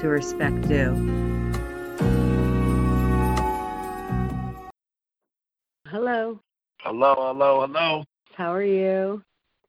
to Respect Due. Hello. Hello, hello, hello. How are you?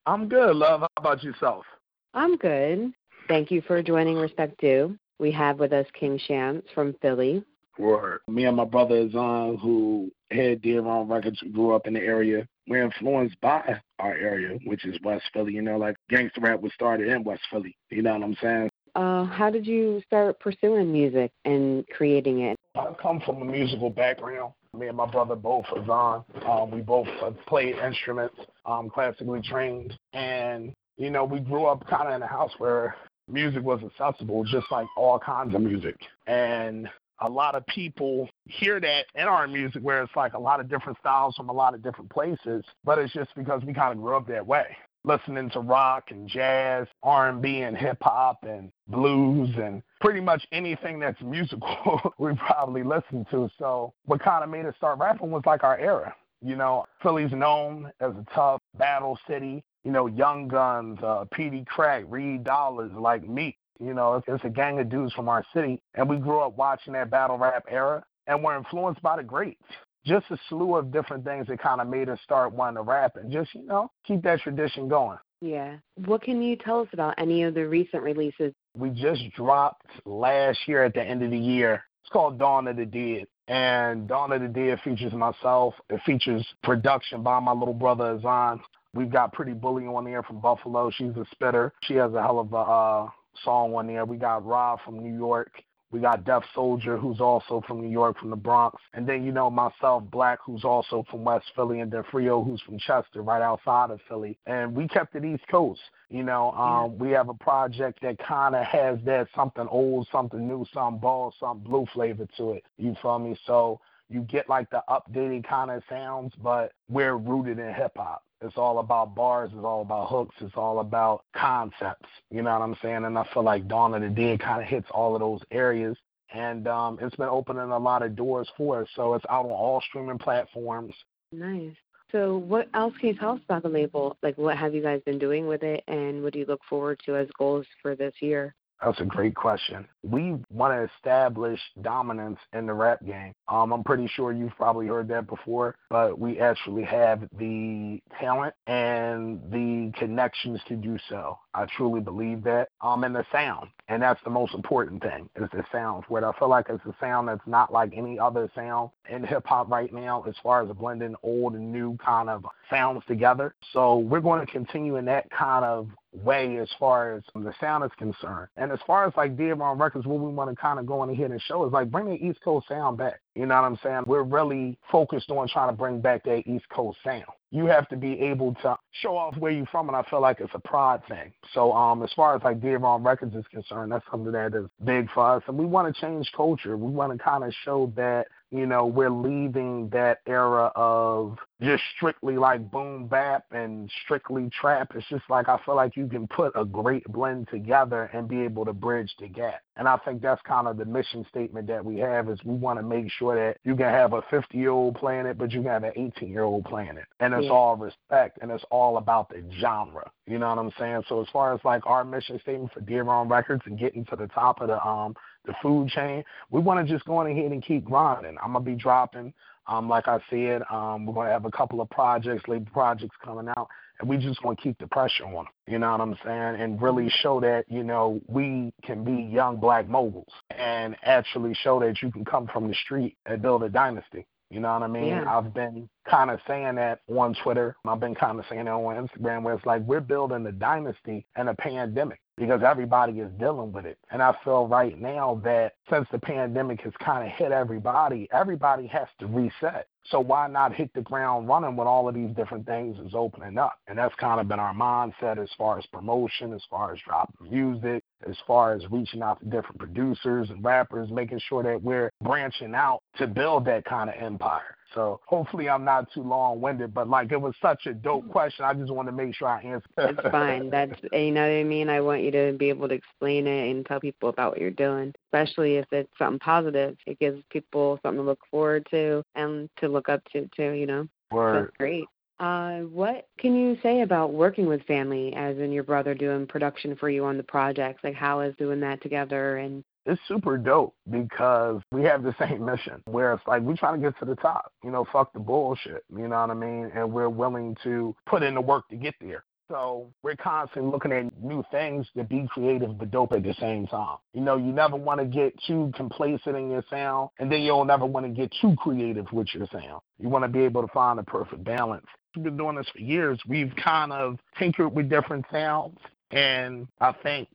I'm good, love. How about yourself? I'm good. Thank you for joining Respect Due. We have with us King Shams from Philly. For me and my brother Azan, who had Dead Wrong Records, grew up in the area. We're influenced by our area, which is West Philly. You know, like gangster rap was started in West Philly. You know what I'm saying? Uh, how did you start pursuing music and creating it? I come from a musical background. Me and my brother both Azan. Um, we both played instruments, um, classically trained, and you know, we grew up kind of in a house where music was accessible, just like all kinds of music. And a lot of people hear that in our music where it's like a lot of different styles from a lot of different places, but it's just because we kind of grew up that way. Listening to rock and jazz, R&B and hip hop and blues and pretty much anything that's musical we probably listened to. So what kind of made us start rapping was like our era. You know, Philly's known as a tough battle city. You know, Young Gunz, uh, Peedi Crakk, Reed Dollaz, like me. You know, it's, it's a gang of dudes from our city, and we grew up watching that battle rap era, and we're influenced by the greats. Just a slew of different things that kind of made us start wanting to rap and just, you know, keep that tradition going. Yeah. What can you tell us about any of the recent releases? We just dropped last year at the end of the year. It's called Dawn of the Dead. And Dawn of the Dead features myself. It features production by my little brother Azan. We've got Pretty Bully on there from Buffalo. She's a spitter. She has a hell of a uh, song on there. We got Rob from New York. We got Def Soldier, who's also from New York, from the Bronx. And then, you know, myself, Black, who's also from West Philly, and then Frio, who's from Chester, right outside of Philly. And we kept it East Coast. You know, um, we have a project that kind of has that something old, something new, something ball, something blue flavor to it. You feel me? So you get like the updated kind of sounds, but we're rooted in hip hop. It's all about bars. It's all about hooks. It's all about concepts. You know what I'm saying? And I feel like Dawn of the Dead kind of hits all of those areas. And um, it's been opening a lot of doors for us. So it's out on all streaming platforms. Nice. So what else can you tell us about the label? Like what have you guys been doing with it and what do you look forward to as goals for this year? That's a great question. We want to establish dominance in the rap game. Um, I'm pretty sure you've probably heard that before, but we actually have the talent and the connections to do so. I truly believe that. Um, and the sound, and that's the most important thing is the sound. Where I feel like it's a sound that's not like any other sound in hip hop right now, as far as blending old and new kind of sounds together. So we're going to continue in that kind of way as far as the sound is concerned. And as far as like Wrong Records, what we want to kind of go in ahead and show is like bring the East Coast sound back. You know what I'm saying? We're really focused on trying to bring back that East Coast sound. You have to be able to show off where you're from, and I feel like it's a pride thing. So, um, as far as like Wrong Records is concerned, that's something that is big for us, and we want to change culture. We want to kind of show that you know, we're leaving that era of just strictly like boom bap and strictly trap. It's just like I feel like you can put a great blend together and be able to bridge the gap. And I think that's kind of the mission statement that we have is we want to make sure that you can have a 50 year old planet, but you can have an 18 year old planet. And it's yeah. all respect and it's all about the genre. You know what I'm saying? So as far as like our mission statement for Dead Wrong Records and getting to the top of the um the food chain. We want to just go on ahead and keep grinding. I'm gonna be dropping. Um, like I said, um, we're gonna have a couple of projects, label projects coming out, we just want to keep the pressure on them. You know what I'm saying? And really mm-hmm. show that you know we can be young black moguls and actually show that you can come from the street and build a dynasty. You know what I mean? Yeah. I've been kind of saying that on Twitter. I've been kind of saying that on Instagram, where it's like we're building a dynasty and a pandemic because everybody is dealing with it. And I feel right now that since the pandemic has kind of hit everybody, everybody has to reset. So why not hit the ground running when all of these different things is opening up? And that's kind of been our mindset as far as promotion, as far as dropping music, as far as reaching out to different producers and rappers, making sure that we're branching out to build that kind of empire. So hopefully I'm not too long winded, but like it was such a dope question. I just want to make sure I answer. it's fine. That's you know what I mean. I want you to be able to explain it and tell people about what you're doing, especially if it's something positive. It gives people something to look forward to and to look up to too. You know. Word. That's great. Uh, what can you say about working with family, as in your brother doing production for you on the projects? Like, how is doing that together, and it's super dope because we have the same mission where it's like we're trying to get to the top. You know, fuck the bullshit. You know what I mean? And we're willing to put in the work to get there. So we're constantly looking at new things to be creative but dope at the same time. You know, you never want to get too complacent in your sound, and then you'll never want to get too creative with your sound. You want to be able to find a perfect balance. We've been doing this for years. We've kind of tinkered with different sounds and I think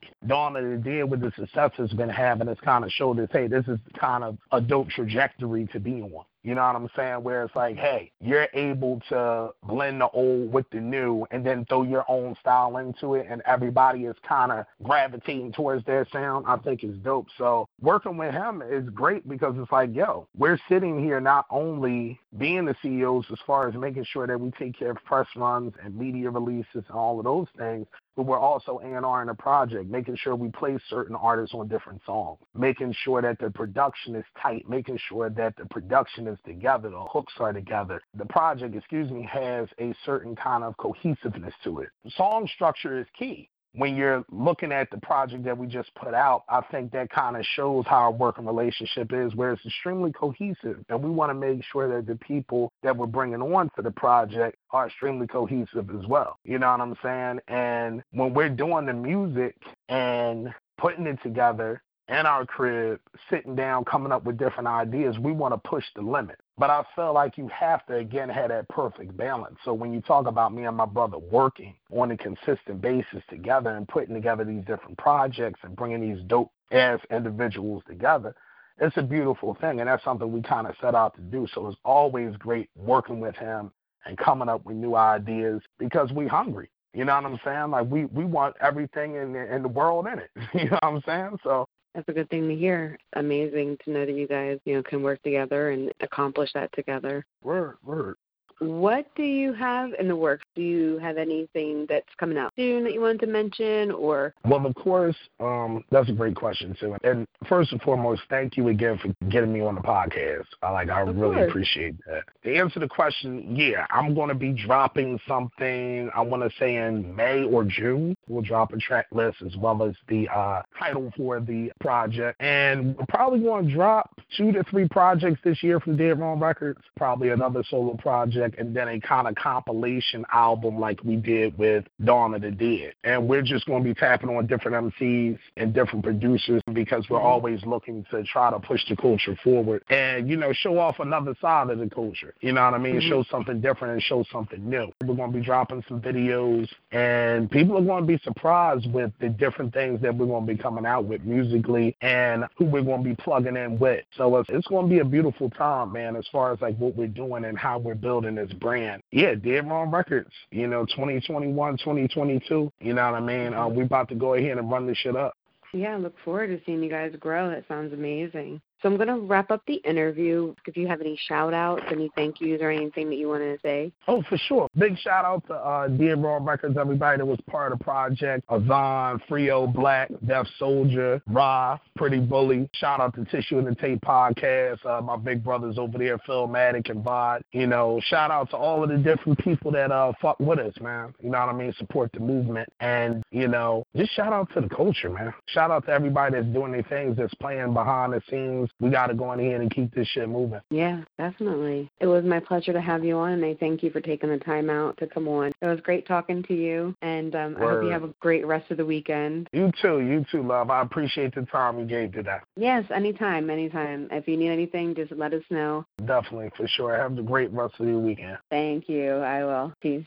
of the Dead with the success it's been having has kind of showed us, hey, this is kind of a dope trajectory to be on. You know what I'm saying? Where it's like, hey, you're able to blend the old with the new and then throw your own style into it, and everybody is kind of gravitating towards their sound. I think is dope. So working with him is great because it's like, yo, we're sitting here not only being the CEOs as far as making sure that we take care of press runs and media releases and all of those things, but we're also A&R in a project, making sure we place certain artists on different songs, making sure that the production is tight, making sure that the production is together, the hooks are together. The project, excuse me, has a certain kind of cohesiveness to it. Song structure is key when you're looking at the project that we just put out, I think that kind of shows how our working relationship is, where it's extremely cohesive. And we want to make sure that the people that we're bringing on to the project are extremely cohesive as well. You know what I'm saying? And when we're doing the music and putting it together, in our crib, sitting down, coming up with different ideas. We want to push the limit. But I feel like you have to, again, have that perfect balance. So when you talk about me and my brother working on a consistent basis together and putting together these different projects and bringing these dope ass individuals together, it's a beautiful thing. And that's something we kind of set out to do. So it's always great working with him and coming up with new ideas because we hungry. You know what I'm saying? Like we we want everything in the, in the world in it. You know what I'm saying? So that's a good thing to hear. Amazing to know that you guys, you know, can work together and accomplish that together. Word, word. What do you have in the works? Do you have anything that's coming out soon that you wanted to mention or Well of course, um, that's a great question too. And first and foremost, thank you again for getting me on the podcast. I like I of really course. appreciate that. To answer the question, yeah, I'm gonna be dropping something I wanna say in May or June. We'll drop a track list as well as the uh, title for the project. And we're probably gonna drop two to three projects this year from Dead Wrong Records, probably another solo project project and then a kind of compilation album like we did with Dawn of the Dead. And we're just going to be tapping on different MCs and different producers because we're always looking to try to push the culture forward and, you know, show off another side of the culture. You know what I mean? Mm-hmm. Show something different and show something new. We're going to be dropping some videos and people are going to be surprised with the different things that we're going to be coming out with musically and who we're going to be plugging in with. So it's, it's going to be a beautiful time, man, as far as like what we're doing and how we're building this brand. Yeah, Dead Wrong Records, you know, 2021, 2022, you know what I mean? Uh, we about to go ahead and run this shit up. Yeah, I look forward to seeing you guys grow. That sounds amazing. So I'm going to wrap up the interview. If you have any shout outs, any thank yous, or anything that you want to say. Oh, for sure. Big shout out to uh, Raw Records, everybody that was part of the project. Azan, Frio, Black, Deaf Soldier, Ra, Pretty Bully. Shout out to Tissue and the Tape Podcast, uh, my big brothers over there, Phil Philmatic and Vod. You know, shout out to all of the different people that uh, fuck with us, man. You know what I mean? Support the movement. And, you know, just shout out to the culture, man. Shout out to everybody that's doing their things, that's playing behind the scenes. We got to go in here and keep this shit moving. Yeah, definitely. It was my pleasure to have you on, and I thank you for taking the time out to come on. It was great talking to you, and um, I hope you have a great rest of the weekend. You too, you too, love. I appreciate the time you gave today. Yes, anytime, anytime. If you need anything, just let us know. Definitely, for sure. Have a great rest of your weekend. Thank you. I will. Peace.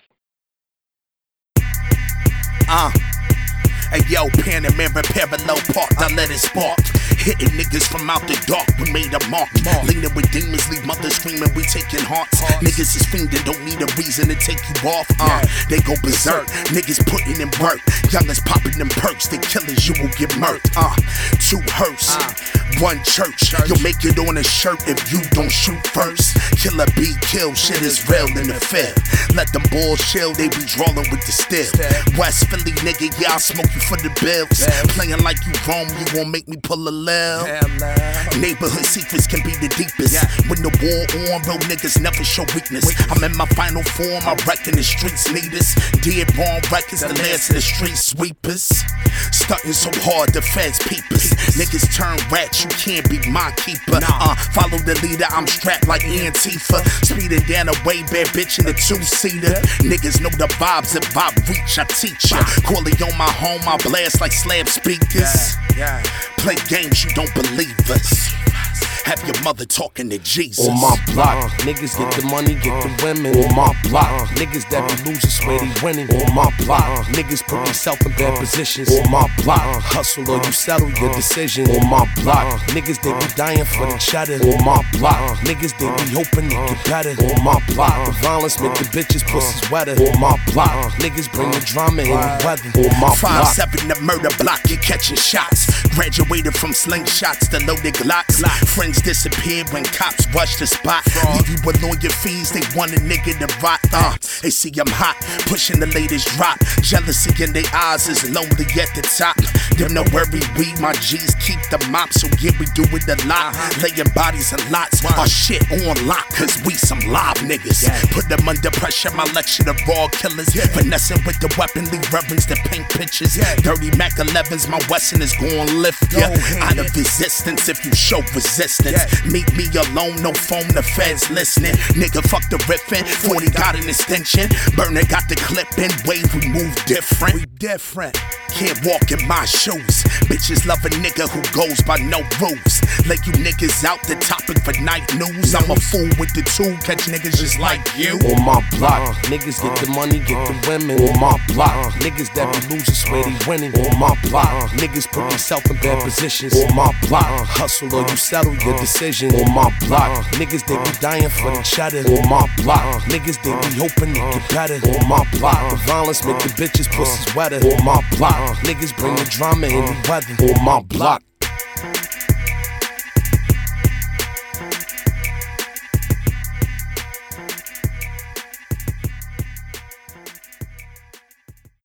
Uh. Hey yo, Panamera parallel park, now let it spark. Hitting niggas from out the dark, we made a mark. Leaning with demons, leave mothers screaming, we taking hearts. Niggas is fiending, don't need a reason to take you off. Uh, they go berserk, niggas putting in work. Youngers popping them perks, they killers you will get murked. Uh, two hearse, one church. You'll make it on a shirt if you don't shoot first. Killer be killed, shit is real in the field. Let them balls chill, they be drawing with the steel. West Philly nigga, yeah, I'll smoke you for the bills. Playing like you grown, you won't make me pull a parallel. Neighborhood secrets can be the deepest. When the war on, real niggas never show weakness. I'm in my final form, I reckon the streets need us. Dead wrong records, the last of the street sweepers. Stunting so hard, the feds peepers. Niggas turn rats, you can't be my keeper. Uh, follow the leader, I'm strapped like Antifa. Speeding down a way bad bitch in the two seater. Niggas know the vibes, if I reach, I teach ya. Calling on my home, I blast like slab speakers. Yeah. Play games, you don't believe us. Have your mother talking to Jesus. On my block, niggas get the money, get the women. On my block, uh, niggas that be losing swear they uh, winning. On my uh, block, niggas put themselves in bad positions. On my block, hustle or you settle your decision. On my block, niggas they be dying for the cheddar. On my block, niggas they be hoping to get better. On my block, the violence make the bitches pussies wetter. On my block, niggas bring the drama in the weather. On my Five block. seven, the murder block, you're catching shots. Graduated from slingshots to loaded glocks. Friends disappeared when cops rush the spot. Leave you with lawyer fees, they want a nigga to rot. Uh, they see I'm hot, pushing the latest drop. Jealousy in their eyes is lonely at the top. Them no worry, we my G's keep the mop, so yeah, we do it a lot. Laying bodies in lots, our shit on lock, cause we some live niggas. Put them under pressure, my lecture to raw killers. Finessing with the weapon, leave reverence to paint pictures. Dirty Mac 11s, my Wesson is gon' lift ya. Out of resistance if you show resistance. Meet me alone, no phone, the feds listening. Nigga, fuck the riffin'. 40 got an extension. Burner got the clip in wave, we move different. We different. Can't walk in my shoes. Bitches love a nigga who goes by no rules. Lay you niggas out the topic for night news. I'm a fool with the tool, catch niggas just like you. On my block, uh, niggas get the uh, money, get the uh, women. On my block, niggas that be losing swear they winning. On my block, niggas put themselves in bad positions. On my block, hustle or you settle your decision. On my block, niggas they be dying for the cheddar. On my block, niggas they be hoping to get better. On my block, the violence make the bitches pussies wetter. On my block, niggas bring the drama in the weather. On my block.